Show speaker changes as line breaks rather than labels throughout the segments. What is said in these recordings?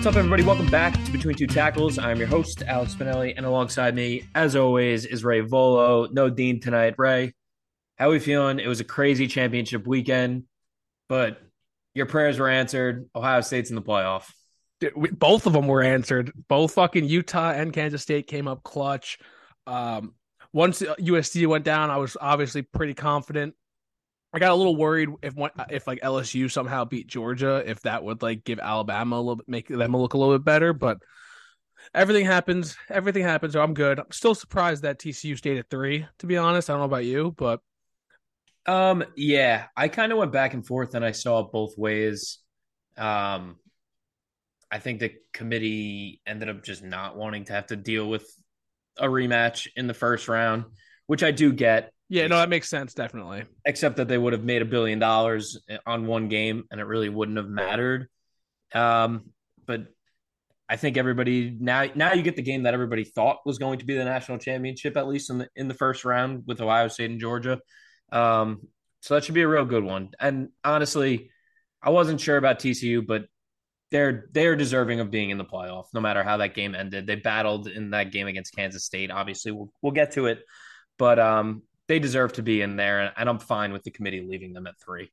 What's up, everybody? Welcome back to Between Two Tackles. I'm your host, Alex Spinelli, and alongside me, as always, is Ray Volo. No Dean tonight. Ray, how are we feeling? It was a crazy championship weekend, but your prayers were answered. Ohio State's in the playoff.
Both of them were answered. Both fucking Utah and Kansas State came up clutch. Um, once USC went down, I was obviously pretty confident. I got a little worried if if like LSU somehow beat Georgia, if that would like give Alabama a little make them look a little bit better. But everything happens. Everything happens. So I'm good. I'm still surprised that TCU stayed at three. To be honest, I don't know about you, but
um, yeah, I kind of went back and forth, and I saw both ways. Um, I think the committee ended up just not wanting to have to deal with a rematch in the first round, which I do get.
Yeah, no, that makes sense, definitely.
Except that they would have made a billion dollars on one game, and it really wouldn't have mattered. Um, but I think everybody now now you get the game that everybody thought was going to be the national championship, at least in the in the first round with Ohio State and Georgia. Um, so that should be a real good one. And honestly, I wasn't sure about TCU, but they're they're deserving of being in the playoff, no matter how that game ended. They battled in that game against Kansas State. Obviously, we'll we'll get to it, but um, they deserve to be in there, and I'm fine with the committee leaving them at three.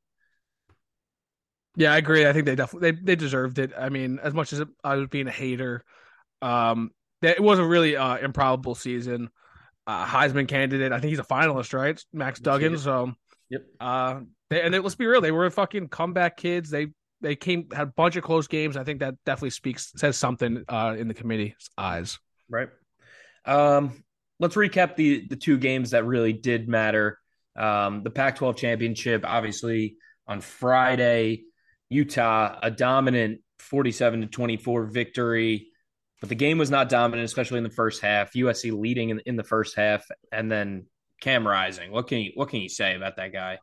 Yeah, I agree. I think they definitely they, they deserved it. I mean, as much as I was being a hater, um, it was a really uh, improbable season. Uh, Heisman candidate. I think he's a finalist, right? Max Duggan. So,
yep.
Uh, they, and they, let's be real, they were fucking comeback kids. They they came had a bunch of close games. I think that definitely speaks says something uh, in the committee's eyes.
Right. Um, let's recap the the two games that really did matter. Um, the Pac-12 championship, obviously on Friday, Utah a dominant 47 to 24 victory, but the game was not dominant, especially in the first half. USC leading in, in the first half, and then Cam Rising. What can you what can you say about that guy?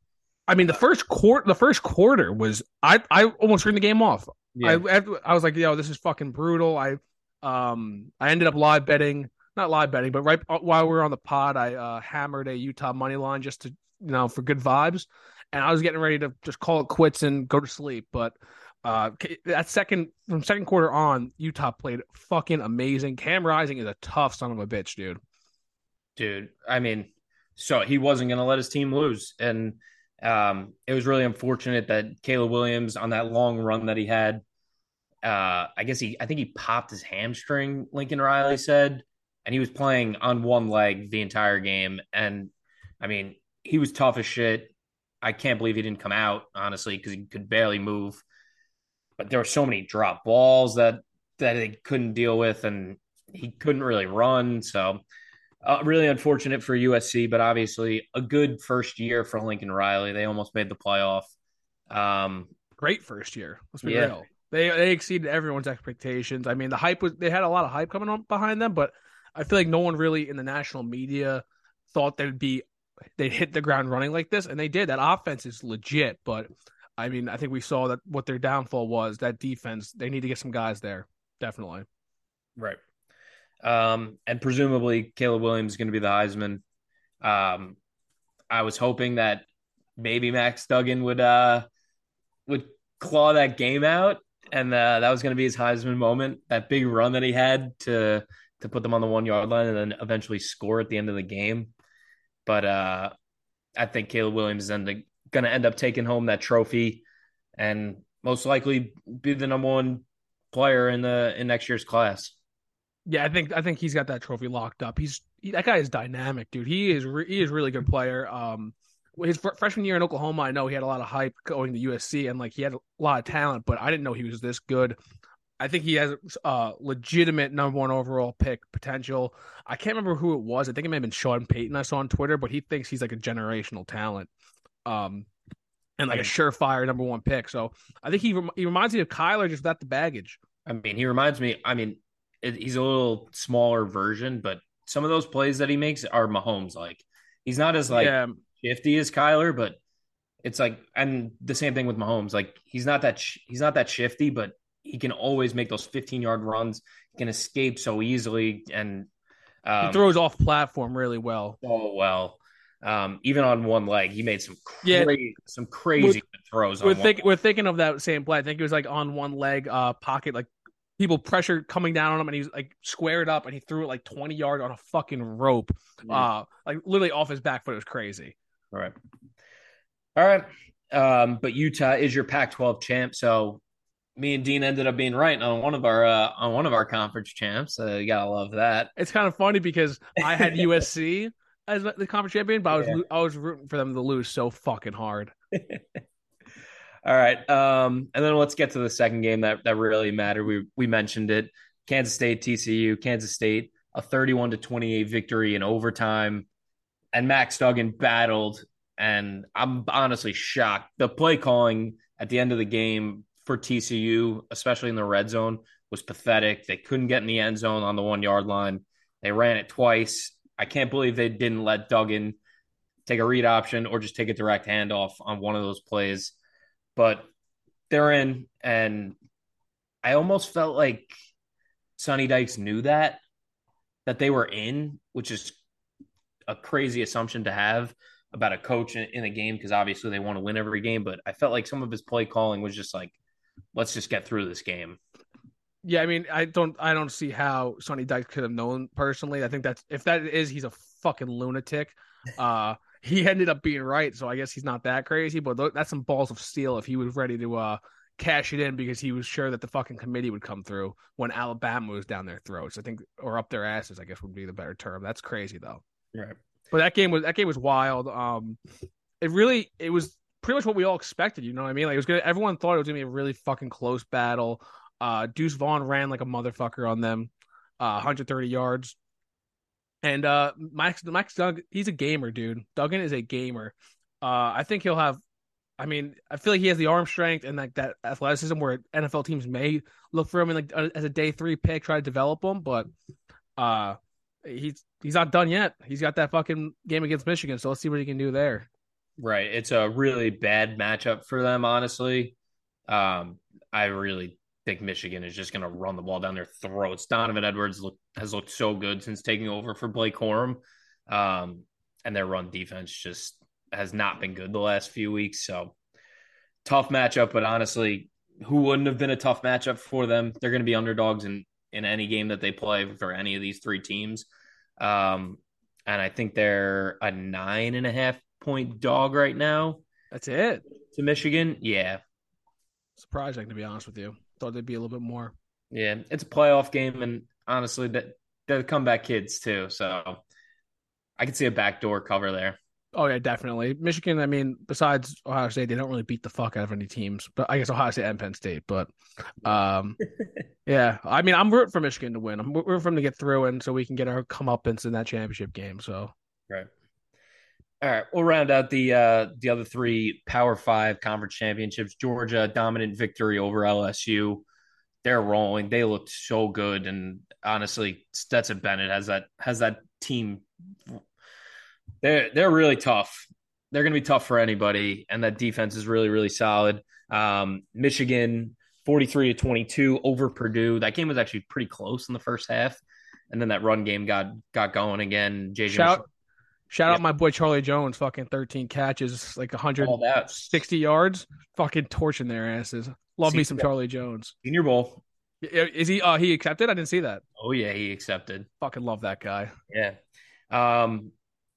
I mean, the first quarter, the first quarter was I I almost turned the game off. Yeah. I I was like, yo, this is fucking brutal. I um I ended up live betting not live betting, but right uh, while we were on the pod, I uh, hammered a Utah money line just to you know for good vibes, and I was getting ready to just call it quits and go to sleep. But uh, that second from second quarter on, Utah played fucking amazing. Cam Rising is a tough son of a bitch, dude.
Dude, I mean, so he wasn't going to let his team lose, and um, it was really unfortunate that Caleb Williams on that long run that he had. Uh, I guess he, I think he popped his hamstring. Lincoln Riley said, and he was playing on one leg the entire game. And I mean, he was tough as shit. I can't believe he didn't come out, honestly, because he could barely move. But there were so many drop balls that that he couldn't deal with, and he couldn't really run. So, uh, really unfortunate for USC, but obviously a good first year for Lincoln Riley. They almost made the playoff. Um,
Great first year. Let's be yeah. real. They they exceeded everyone's expectations. I mean, the hype was they had a lot of hype coming on behind them, but I feel like no one really in the national media thought they'd be they'd hit the ground running like this, and they did. That offense is legit, but I mean, I think we saw that what their downfall was that defense. They need to get some guys there, definitely.
Right. Um, and presumably Caleb Williams is going to be the Heisman. Um, I was hoping that maybe Max Duggan would uh would claw that game out, and uh, that was going to be his Heisman moment. That big run that he had to to put them on the one yard line and then eventually score at the end of the game. But uh, I think Caleb Williams is going to end up taking home that trophy and most likely be the number one player in the in next year's class.
Yeah, I think I think he's got that trophy locked up. He's he, that guy is dynamic, dude. He is re, he is really good player. Um, his fr- freshman year in Oklahoma, I know he had a lot of hype going to USC and like he had a lot of talent, but I didn't know he was this good. I think he has a legitimate number one overall pick potential. I can't remember who it was. I think it may have been Sean Payton I saw on Twitter, but he thinks he's like a generational talent, um, and like a surefire number one pick. So I think he he reminds me of Kyler just without the baggage.
I mean, he reminds me. I mean, it, he's a little smaller version, but some of those plays that he makes are Mahomes like. He's not as like yeah. shifty as Kyler, but it's like, and the same thing with Mahomes. Like he's not that sh- he's not that shifty, but he can always make those 15 yard runs. He can escape so easily, and
um, he throws off platform really well.
Oh well. Um, even on one leg, he made some crazy, yeah. some crazy we're, throws.
We're, think, we're, thinking of that same play. I think it was like on one leg, uh, pocket like people pressure coming down on him, and he's like squared up, and he threw it like twenty yard on a fucking rope, uh, like literally off his back foot. It was crazy.
All right. All right. Um, but Utah is your Pac-12 champ, so me and Dean ended up being right on one of our uh, on one of our conference champs. Uh, you gotta love that.
It's kind of funny because I had USC as the conference champion, but I was
Yeah.
I was rooting for them to lose so fucking hard.
All right. Um, and then let's get to the second game that that really mattered. We we mentioned it. Kansas State, TCU, Kansas State, a 31 to 28 victory in overtime. And Max Duggan battled, and I'm honestly shocked. The play calling at the end of the game for TCU, especially in the red zone, was pathetic. They couldn't get in the end zone on the one yard line. They ran it twice. I can't believe they didn't let Duggan take a read option or just take a direct handoff on one of those plays. But they're in, and I almost felt like Sonny Dykes knew that that they were in, which is a crazy assumption to have about a coach in, in a game because obviously they want to win every game. But I felt like some of his play calling was just like, let's just get through this game.
Yeah, I mean, I don't, I don't see how Sonny Dykes could have known personally. I think that's if that is, he's a fucking lunatic. Uh, he ended up being right, so I guess he's not that crazy. But that's some balls of steel if he was ready to uh cash it in because he was sure that the fucking committee would come through when Alabama was down their throats. I think, or up their asses, I guess would be the better term. That's crazy though.
Right.
But that game was that game was wild. Um, it really it was pretty much what we all expected. You know what I mean? Like it was gonna. Everyone thought it was gonna be a really fucking close battle. Uh, Deuce Vaughn ran like a motherfucker on them, uh, 130 yards. And uh, Max Max Doug, he's a gamer, dude. Duggan is a gamer. Uh, I think he'll have. I mean, I feel like he has the arm strength and like that athleticism where NFL teams may look for him and like uh, as a day three pick, try to develop him. But uh, he's he's not done yet. He's got that fucking game against Michigan, so let's see what he can do there.
Right. It's a really bad matchup for them, honestly. Um, I really think Michigan is just going to run the ball down their throats. Donovan Edwards look, has looked so good since taking over for Blake Corum. Um, and their run defense just has not been good the last few weeks. So tough matchup, but honestly, who wouldn't have been a tough matchup for them? They're going to be underdogs in, in any game that they play for any of these three teams. Um, and I think they're a nine and a half point dog right now
That's it.
to Michigan. Yeah.
Surprising to be honest with you. Thought they'd be a little bit more.
Yeah. It's a playoff game. And honestly, that they're comeback kids too. So I could see a backdoor cover there.
Oh yeah, definitely. Michigan. I mean, besides Ohio State, they don't really beat the fuck out of any teams. But I guess Ohio State and Penn State. But um, yeah. I mean, I'm rooting for Michigan to win. I'm rooting for them to get through, and so we can get our comeuppance in that championship game. So
Right. All right, we'll round out the uh, the other three Power Five conference championships. Georgia dominant victory over LSU. They're rolling. They looked so good, and honestly, Stetson Bennett has that has that team. They're they're really tough. They're going to be tough for anybody, and that defense is really really solid. Um, Michigan forty three to twenty two over Purdue. That game was actually pretty close in the first half, and then that run game got got going again. JJ
shout shout
Yeah.
out my boy Charlie Jones. Fucking 13 catches, like 160
all
yards. Fucking torching their asses. Love me some. Charlie Jones.
Senior Bowl.
Is he? Uh, he accepted. I didn't see that.
Oh yeah, he accepted.
Fucking love that guy.
Yeah. Um,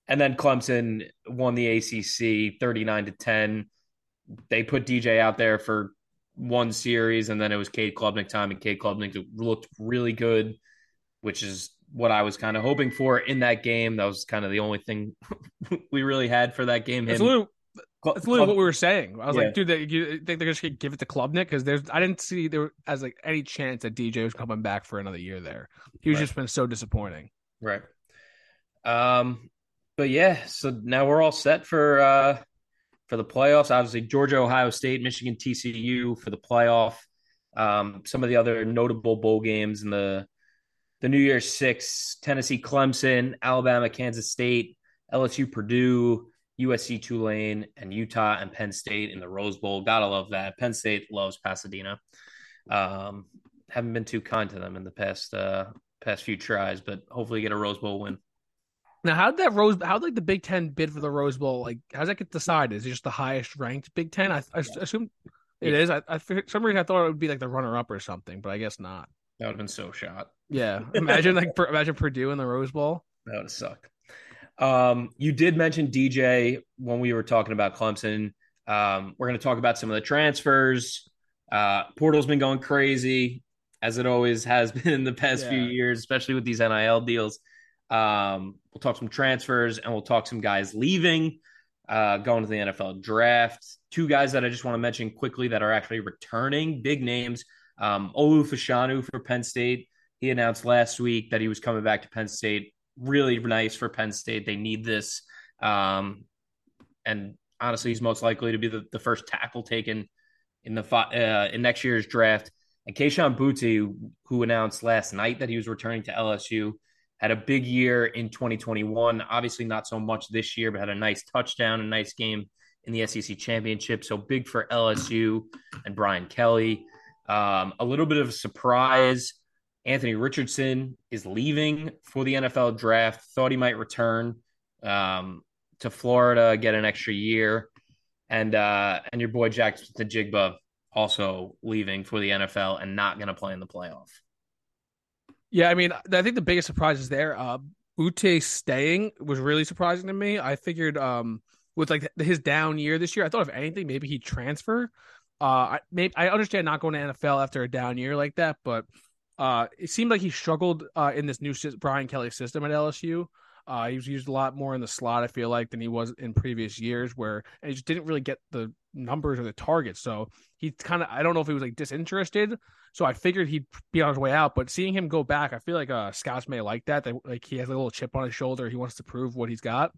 and then Clemson won the ACC 39 to 10. They put DJ out there for one series, and then it was Cade Klubnik time, and Cade Klubnik looked really good, which is what I was kind of hoping for in that game. That was kind of the only thing we really had for that game. It's
literally,
Cl-
literally what we were saying. I was
Yeah.
like, dude, they, you think they're just gonna give it to Klubnik? Because there's, I didn't see there as like any chance that DJ was coming back for another year there. He was
Right.
just been so disappointing.
Right. Um, but yeah, so now we're all set for uh for the playoffs. Obviously, Georgia, Ohio State, Michigan, TCU for the playoff. Um, some of the other notable bowl games in the the New Year's Six: Tennessee, Clemson, Alabama, Kansas State, LSU, Purdue, USC, Tulane, and Utah and Penn State in the Rose Bowl. Gotta love that. Penn State loves Pasadena. Um, haven't been too kind to them in the past uh past few tries, but hopefully get a Rose Bowl win.
Now, how'd that Rose? How'd like the Big Ten bid for the Rose Bowl? Like, how's that get decided? Is it just the highest ranked Big Ten? I, I assume it
Yeah.
is. I, I for some reason I thought it would be like the runner up or something, but I guess not.
That would have been so shot.
Yeah, imagine like imagine Purdue in the Rose Bowl.
That would have sucked. Um, you did mention DJ when we were talking about Clemson. Um, we're going to talk about some of the transfers. Uh, portal's been going crazy as it always has been in the past yeah. few years, especially with these NIL deals. Um, we'll talk some transfers and we'll talk some guys leaving, uh, going to the NFL draft. Two guys that I just want to mention quickly that are actually returning, big names. Um, Olu for Penn State. He announced last week that he was coming back to Penn State. Really nice for Penn State. They need this. Um, and honestly, he's most likely to be the, the first tackle taken in the uh, in next year's draft. And Kayshon Boutte, who announced last night that he was returning to LSU, had a big year in 2021. Obviously, not so much this year, but had a nice touchdown, a nice game in the SEC championship. So big for LSU and Brian Kelly. Um, a little bit of a surprise. Anthony Richardson is leaving for the NFL draft. Thought he might return um, to Florida, get an extra year, and uh, and your boy Jack Njigba also leaving for the NFL and not going to play in the playoff.
Yeah, I mean, I think the biggest surprise is there. Uh, Boutte staying was really surprising to me. I figured um, with like his down year this year, I thought if anything, maybe he'd transfer. Uh, I maybe I understand not going to NFL after a down year like that, but uh, it seemed like he struggled uh, in this new Brian Kelly system at LSU. Uh, he was used a lot more in the slot, I feel like, than he was in previous years, where he just didn't really get the numbers or the targets. So he kind of, I don't know if he was like disinterested. So I figured he'd be on his way out. But seeing him go back, I feel like uh, scouts may like that. That like he has a little chip on his shoulder. He wants to prove what he's got.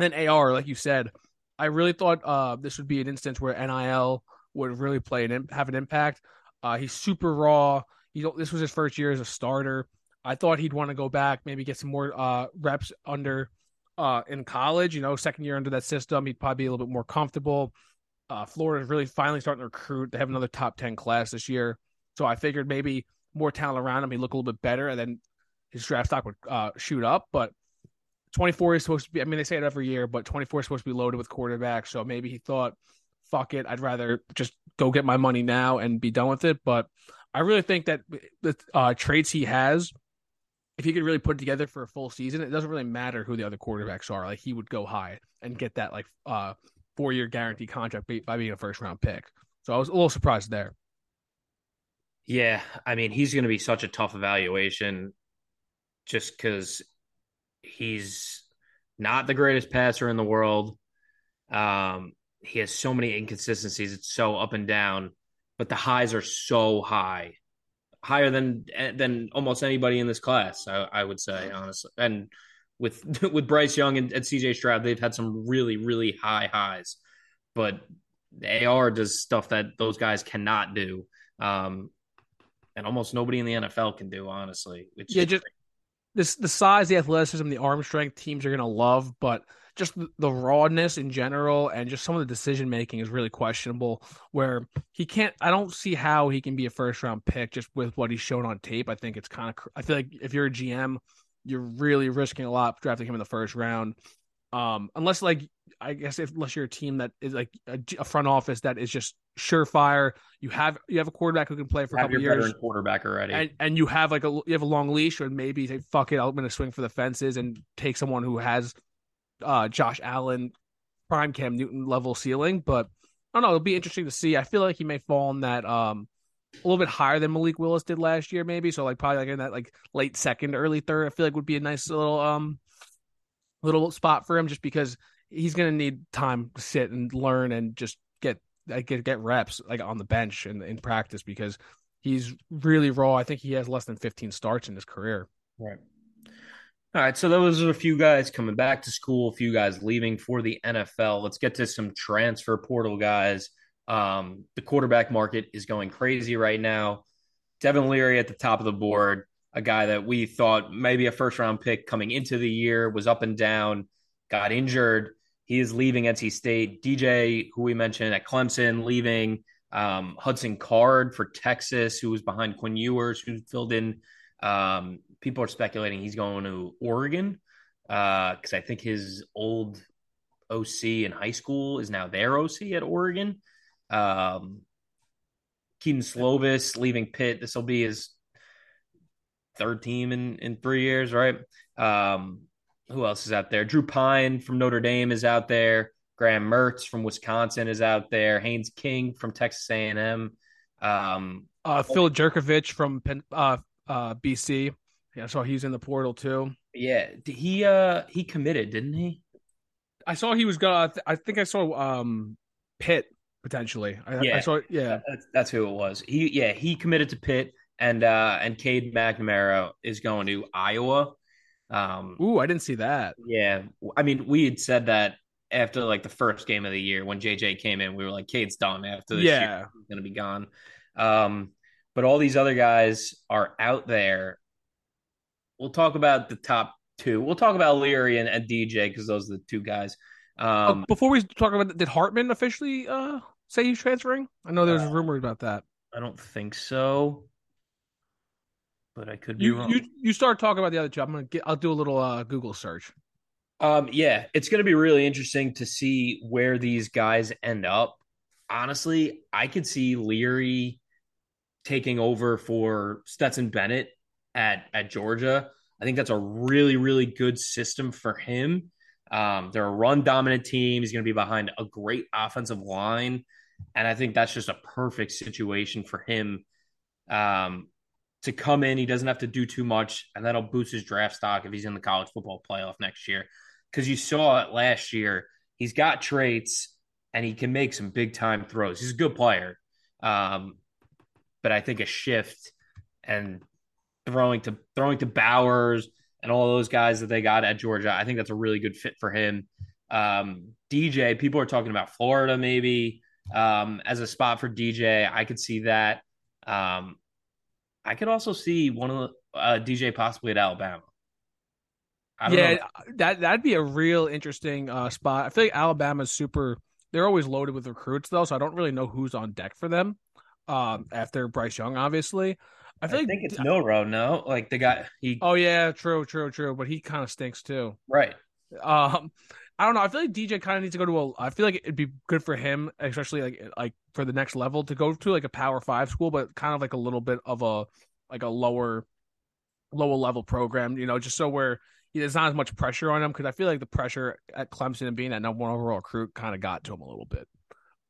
And AR, like you said, I really thought uh, this would be an instance where NIL would really play and have an impact. Uh, he's super raw. He this was his first year as a starter. I thought he'd want to go back, maybe get some more uh, reps under uh, in college. You know, second year under that system, he'd probably be a little bit more comfortable. Uh, Florida is really finally starting to recruit. They have another top ten class this year, so I figured maybe more talent around him, he'd look a little bit better, and then his draft stock would uh, shoot up. But 24 is supposed to be. I mean, they say it every year, but 24 is supposed to be loaded with quarterbacks. So maybe he thought, "Fuck it, I'd rather just go get my money now and be done with it." But I really think that the uh, traits he has if he could really put it together for a full season, it doesn't really matter who the other quarterbacks are. Like he would go high and get that like uh four year guarantee contract by being a first round pick. So I was a little surprised there.
Yeah, I mean he's going to be such a tough evaluation, just because he's not the greatest passer in the world. Um, he has so many inconsistencies; it's so up and down, but the highs are so high higher than than almost anybody in this class. I, I would say honestly, and with with Bryce Young and, and CJ Stroud, they've had some really really high highs, but AR does stuff that those guys cannot do. Um, and almost nobody in the NFL can do, honestly.
Yeah, just this the size, the athleticism, the arm strength teams are gonna love, but just the rawness in general and just some of the decision making is really questionable. Where he can't, I don't see how he can be a first round pick just with what he's shown on tape. I think it's kind of, I feel like if you're a GM, you're really risking a lot drafting him in the first round. Um, unless like I guess if, unless you're a team that is like a, a, front office that is just surefire, you have you have a quarterback who can play for a couple years,
quarterback already,
and, and you have like a you have a long leash, or maybe say fuck it, I'm going to swing for the fences and take someone who has uh, Josh Allen, prime Cam Newton level ceiling, but I don't know. It'll be interesting to see. I feel like he may fall in that um, a little bit higher than Malik Willis did last year, maybe. So like probably like in that like late second, early third. I feel like would be a nice little um little spot for him, just because he's gonna need time to sit and learn and just get like, get get reps like on the bench and in practice because he's really raw. I think he has less than 15 starts in his career.
Right. All right, so those are a few guys coming back to school, a few guys leaving for the NFL. Let's get to some transfer portal guys. Um, the quarterback market is going crazy right now. Devin Leary at the top of the board, a guy that we thought maybe a first round pick coming into the year was up and down, got injured. He is leaving NC State. DJ, who we mentioned at Clemson, leaving. Um, Hudson Card for Texas, who was behind Quinn Ewers, who filled in um, people are speculating he's going to Oregon because uh, I think his old OC in high school is now their OC at Oregon. Um, Kedon Slovis leaving Pitt. This will be his third team in in three years, right? Um, who else is out there? Drew Pyne from Notre Dame is out there. Graham Mertz from Wisconsin is out there. Haynes King from Texas A&M. Um,
uh, Phil Jurkovec from uh, uh, BC. Yeah, so he's in the portal too.
Yeah, he uh he committed, didn't he?
I saw he was gonna. I think I saw um Pitt potentially. I, yeah, I saw. Yeah,
that's, that's who it was. He yeah he committed to Pitt, and uh and Cade McNamara is going to Iowa.
Um, Ooh, I didn't see that.
Yeah, I mean, we had said that after like the first game of the year when JJ came in, we were like, Cade's done after this yeah. year, he's gonna be gone. Um, but all these other guys are out there. We'll talk about the top two. We'll talk about Leary and, and DJ because those are the two guys. Um,
oh, before we talk about, did Hartman officially uh, say he's transferring? I know there's uh, rumors about that.
I don't think so, but I could be
you,
wrong.
You you start talking about the other job. I'm gonna get. I'll do a little uh, Google search.
Um, yeah, it's going to be really interesting to see where these guys end up. Honestly, I could see Leary taking over for Stetson Bennett at at Georgia. I think that's a really really good system for him. Um, they're a run dominant team. He's going to be behind a great offensive line, and I think that's just a perfect situation for him um, to come in. He doesn't have to do too much, and that'll boost his draft stock if he's in the college football playoff next year. Because you saw it last year, he's got traits and he can make some big time throws. He's a good player. Um, but I think a shift and throwing to throwing to Bowers and all those guys that they got at Georgia, I think that's a really good fit for him. Um, DJ, people are talking about Florida maybe um, as a spot for DJ. I could see that. Um, I could also see one of the uh, DJ possibly at Alabama.
yeah, know. that that'd be a real interesting uh, spot. I feel like Alabama's super. They're always loaded with recruits though, so I don't really know who's on deck for them um, after Bryce Young, obviously.
I, feel I like, think it's Milroe, no? Like the guy he
Oh yeah, true, true, true. But he kind of stinks too.
Right.
Um I don't know. I feel like DJ kind of needs to go to a. I feel like it'd be good for him, especially like like for the next level, to go to like a Power Five school, but kind of like a little bit of a like a lower, lower level program. You know, just so where there's not as much pressure on him because I feel like the pressure at Clemson and being that number one overall recruit kind of got to him a little bit.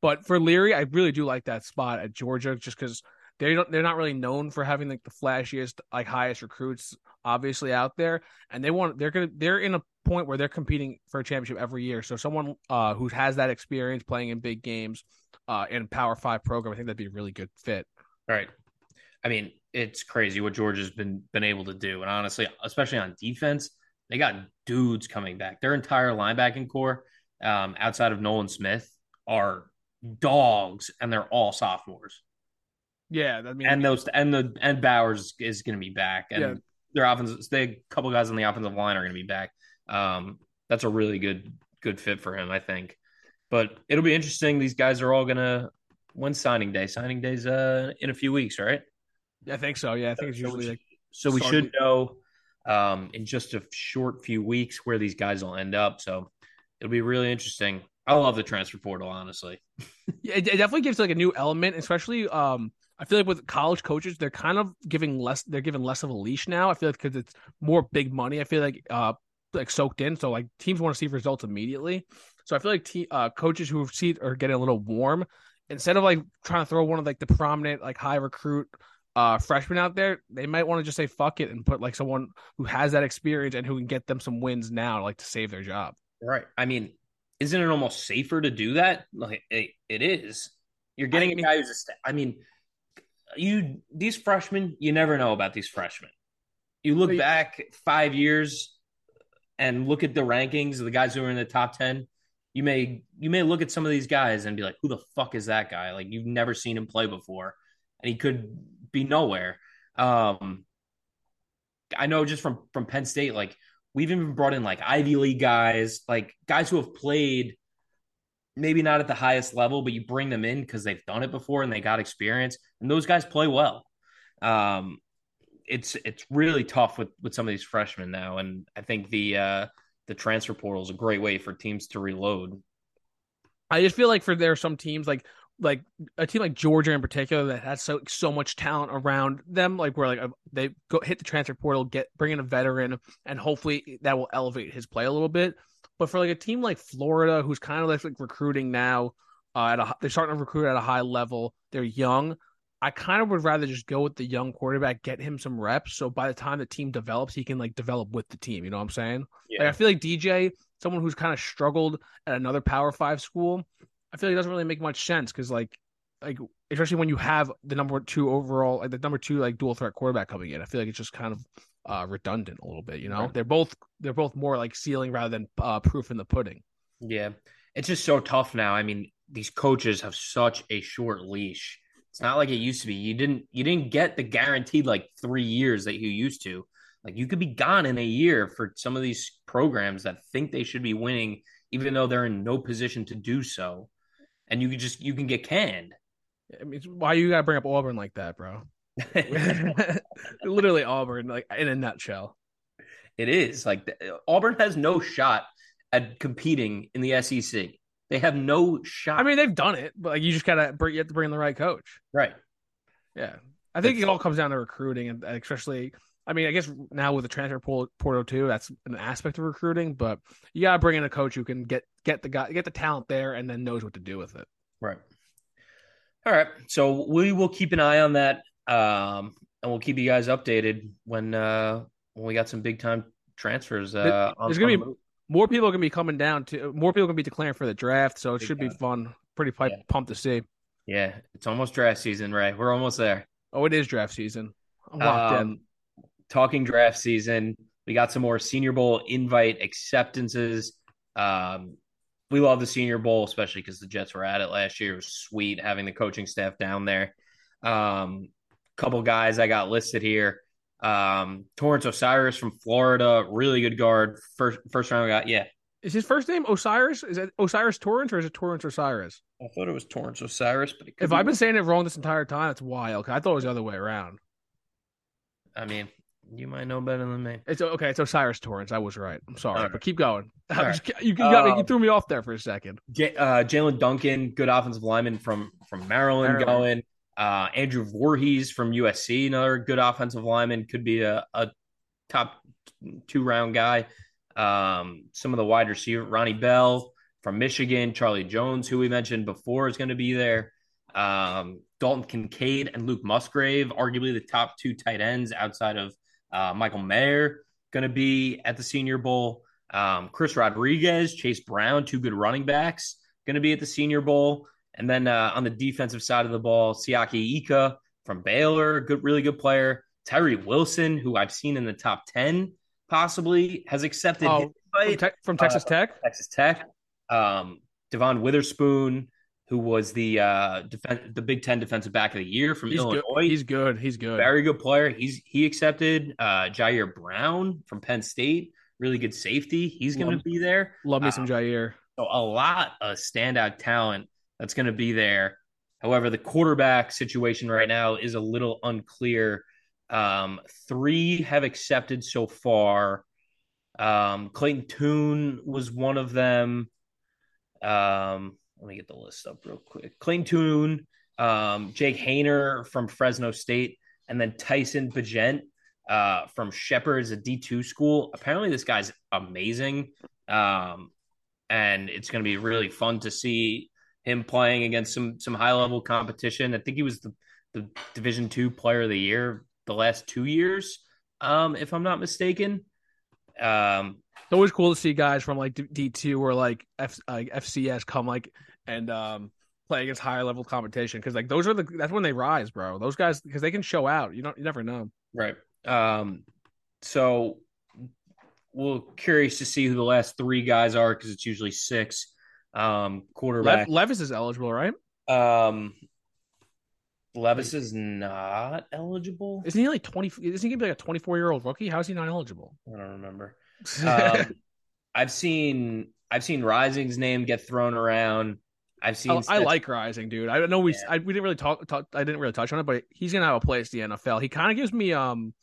But for Leary, I really do like that spot at Georgia just because they don't they're not really known for having like the flashiest, like highest recruits obviously out there. And they want they're gonna they're in a point where they're competing for a championship every year. So someone uh, who has that experience playing in big games uh, in Power Five program, I think that'd be a really good fit.
All right. I mean, it's crazy what Georgia's been been able to do, and honestly, especially on defense, they got dudes coming back. Their entire linebacking corps, um, outside of Nolan Smith, are dogs, and they're all sophomores.
Yeah, I mean,
and those and the and Bowers is going to be back, and yeah. their offense, they a couple guys on the offensive line are going to be back. Um, that's a really good good fit for him, I think. But it'll be interesting. These guys are all going to win signing day. Signing day's uh in a few weeks, right?
Yeah, I think so. Yeah, I think it's usually like
so. We should know um in just a short few weeks where these guys will end up. So it'll be really interesting. I love the transfer portal, honestly.
yeah, it, definitely gives like a new element, especially um I feel like with college coaches, they're kind of giving less. They're giving less of a leash now. I feel like because it's more big money. I feel like uh like soaked in. So like teams want to see results immediately. So I feel like te- uh, coaches who see are getting a little warm instead of like trying to throw one of like the prominent like high recruit uh freshmen out there, they might want to just say fuck it and put like someone who has that experience and who can get them some wins now, like to save their job.
Right. I mean, isn't it almost safer to do that? Like it, it is. You're getting I mean, a guy who's a. St- I mean, you these freshmen, you never know about these freshmen. You look back five years and look at the rankings of the guys who are in the top ten. You may you may look at some of these guys and be like, "Who the fuck is that guy?" Like you've never seen him play before, and he could be nowhere. Um, I know just from from Penn State, like we've even brought in like Ivy League guys, like guys who have played maybe not at the highest level, but you bring them in because they've done it before and they got experience, and those guys play well. Um, it's it's really tough with with some of these freshmen now, and I think the uh, the transfer portal is a great way for teams to reload.
I just feel like for there are some teams like like a team like Georgia in particular that has so so much talent around them, like where like they go hit the transfer portal, get bring in a veteran, and hopefully that will elevate his play a little bit. But for like a team like Florida, who's kind of like, like recruiting now, uh, at a, they're starting to recruit at a high level. They're young. I kind of would rather just go with the young quarterback, get him some reps, so by the time the team develops, he can like develop with the team. You know what I'm saying? Yeah. Like, I feel like DJ, someone who's kind of struggled at another Power Five school, I feel like it doesn't really make much sense because like like especially when you have the number two overall like the number two like dual threat quarterback coming in. I feel like it's just kind of uh redundant a little bit, you know? Right. They're both they're both more like ceiling rather than uh proof in the pudding.
Yeah. It's just so tough now. I mean, these coaches have such a short leash. It's not like it used to be. You didn't you didn't get the guaranteed like 3 years that you used to. Like you could be gone in a year for some of these programs that think they should be winning even though they're in no position to do so and you can just you can get canned.
I mean, why you gotta bring up Auburn like that, bro? Literally Auburn, like in a nutshell.
It is like Auburn has no shot at competing in the SEC. They have no shot.
I mean, they've done it, but like, you just gotta bring, you have to bring in the right coach.
Right.
Yeah, I think it all comes down to recruiting, and especially. I mean, I guess now with the transfer portal too, that's an aspect of recruiting. But you gotta bring in a coach who can get get the guy, get the talent there, and then knows what to do with it.
Right. All right. So we will keep an eye on that, um, and we'll keep you guys updated when uh, when we got some big time transfers. Uh,
There's gonna be more people gonna be coming down to more people gonna be declaring for the draft, so it big should time. be fun. Pretty pipe, yeah. pumped to see.
Yeah, it's almost draft season, right? We're almost there.
Oh, it is draft season. I'm locked um, in.
Talking draft season, we got some more Senior Bowl invite acceptances. Um, we love the Senior Bowl, especially because the Jets were at it last year. It was sweet having the coaching staff down there. Um, couple guys I got listed here. Um, Torrence O'Cyrus from Florida, really good guard. First first round we got, yeah.
Is his first name O'Cyrus? Is it O'Cyrus Torrence or is it Torrence O'Cyrus?
I thought it was Torrence O'Cyrus, but
if I've been saying it wrong this entire time, it's wild. I thought it was the other way around.
I mean, you might know better than me.
It's okay. It's O'Cyrus Torrence. I was right. I'm sorry, right. but keep going. Right. you, got me. You um, threw me off there for a second.
J- uh, Jaelyn Duncan, good offensive lineman from from Maryland, Maryland. going. Uh, Andrew Voorhees from USC, another good offensive lineman, could be a, a top two round guy. Um, some of the wide receiver, Ronnie Bell from Michigan, Charlie Jones, who we mentioned before, is going to be there. Um, Dalton Kincaid and Luke Musgrave, arguably the top two tight ends outside of uh, Michael Mayer going to be at the Senior Bowl. Um, Chris Rodriguez, Chase Brown, two good running backs, going to be at the Senior Bowl. And then uh, on the defensive side of the ball, Siaki Ika from Baylor, good, really good player. Tyree Wilson, who I've seen in the top ten, possibly has accepted
oh, from, te- from, Texas uh, Tech.
Texas Tech. Um, Devon Witherspoon, who was the uh def- the Big Ten Defensive Back of the Year from
he's
Illinois.
Good. He's good. He's good.
Very good player. He's he accepted uh Ji'Ayir Brown from Penn State. Really good safety. He's going to be there.
Love me um, some Jair.
So a lot of standout talent that's going to be there. However, the quarterback situation right now is a little unclear. Um, three have accepted so far. Um, Clayton Tune was one of them. Um, let me get the list up real quick. Clayton Tune, um, Jake Haener from Fresno State, and then Tyson Bagent uh, from Shepherd's, a D2 school. Apparently, this guy's amazing. Um, and it's going to be really fun to see him playing against some some high level competition. I think he was the, the Division two player of the year the last two years, um, if I'm not mistaken. Um,
it's always cool to see guys from like D two or like F like FCS come like and um play against higher level competition because like those are the that's when they rise, bro. Those guys because they can show out. You don't you never know.
Right. Um. So we're curious to see who the last three guys are because it's usually six. Um, quarterback
Le- Levis is eligible, right?
Um, Levis is not eligible.
Isn't he like twenty? Isn't he gonna be like a twenty-four year old rookie? How is he not eligible?
I don't remember. um, I've seen I've seen Rising's name get thrown around. I've seen.
I, I like Rising, dude. I know we yeah. I, we didn't really talk, talk. I didn't really touch on it, but he's gonna have a place in the NFL. He kind of gives me um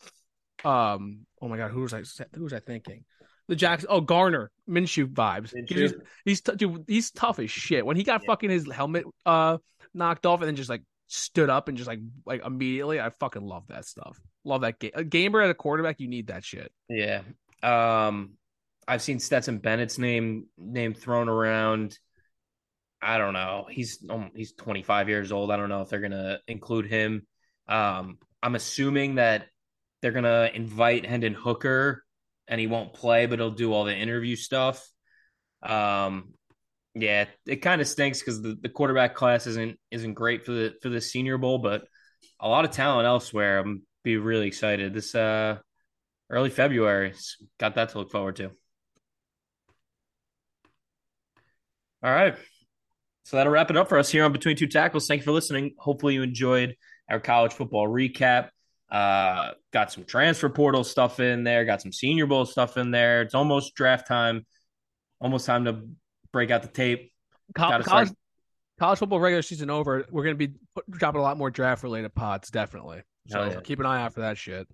um. Oh my god, who was I? Who was I thinking? The Jacks. Oh, Gardner Minshew vibes.
Minshew.
He's, he's t- dude, he's tough as shit. When he got
Yeah.
fucking his helmet uh knocked off and then just like stood up and just like like immediately, I fucking love that stuff. Love that game. A gamer at a quarterback, you need that shit.
Yeah. Um, I've seen Stetson Bennett's name name thrown around. I don't know. He's um, he's 25 years old. I don't know if they're gonna include him. Um, I'm assuming that they're gonna invite Hendon Hooker, and he won't play, but he'll do all the interview stuff. Um, yeah, it kind of stinks because the, the quarterback class isn't isn't great for the for the Senior Bowl, but a lot of talent elsewhere. I'm be really excited. This uh early February. Got that to look forward to. All right. So that'll wrap it up for us here on Between Two Tackles. Thank you for listening. Hopefully you enjoyed our college football recap. Uh, got some transfer portal stuff in there, got some senior bowl stuff in there. It's almost draft time. Almost time to break out the tape.
Co- college, college football regular season over. We're gonna be dropping a lot more draft related pods, definitely. So
yeah.
keep an eye out for that shit.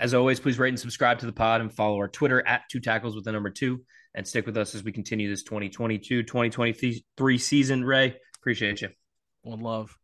As always, please rate and subscribe to the pod and follow our Twitter at two tackles with the number two and stick with us as we continue this 2022 2023 season. Ray, appreciate you.
One love.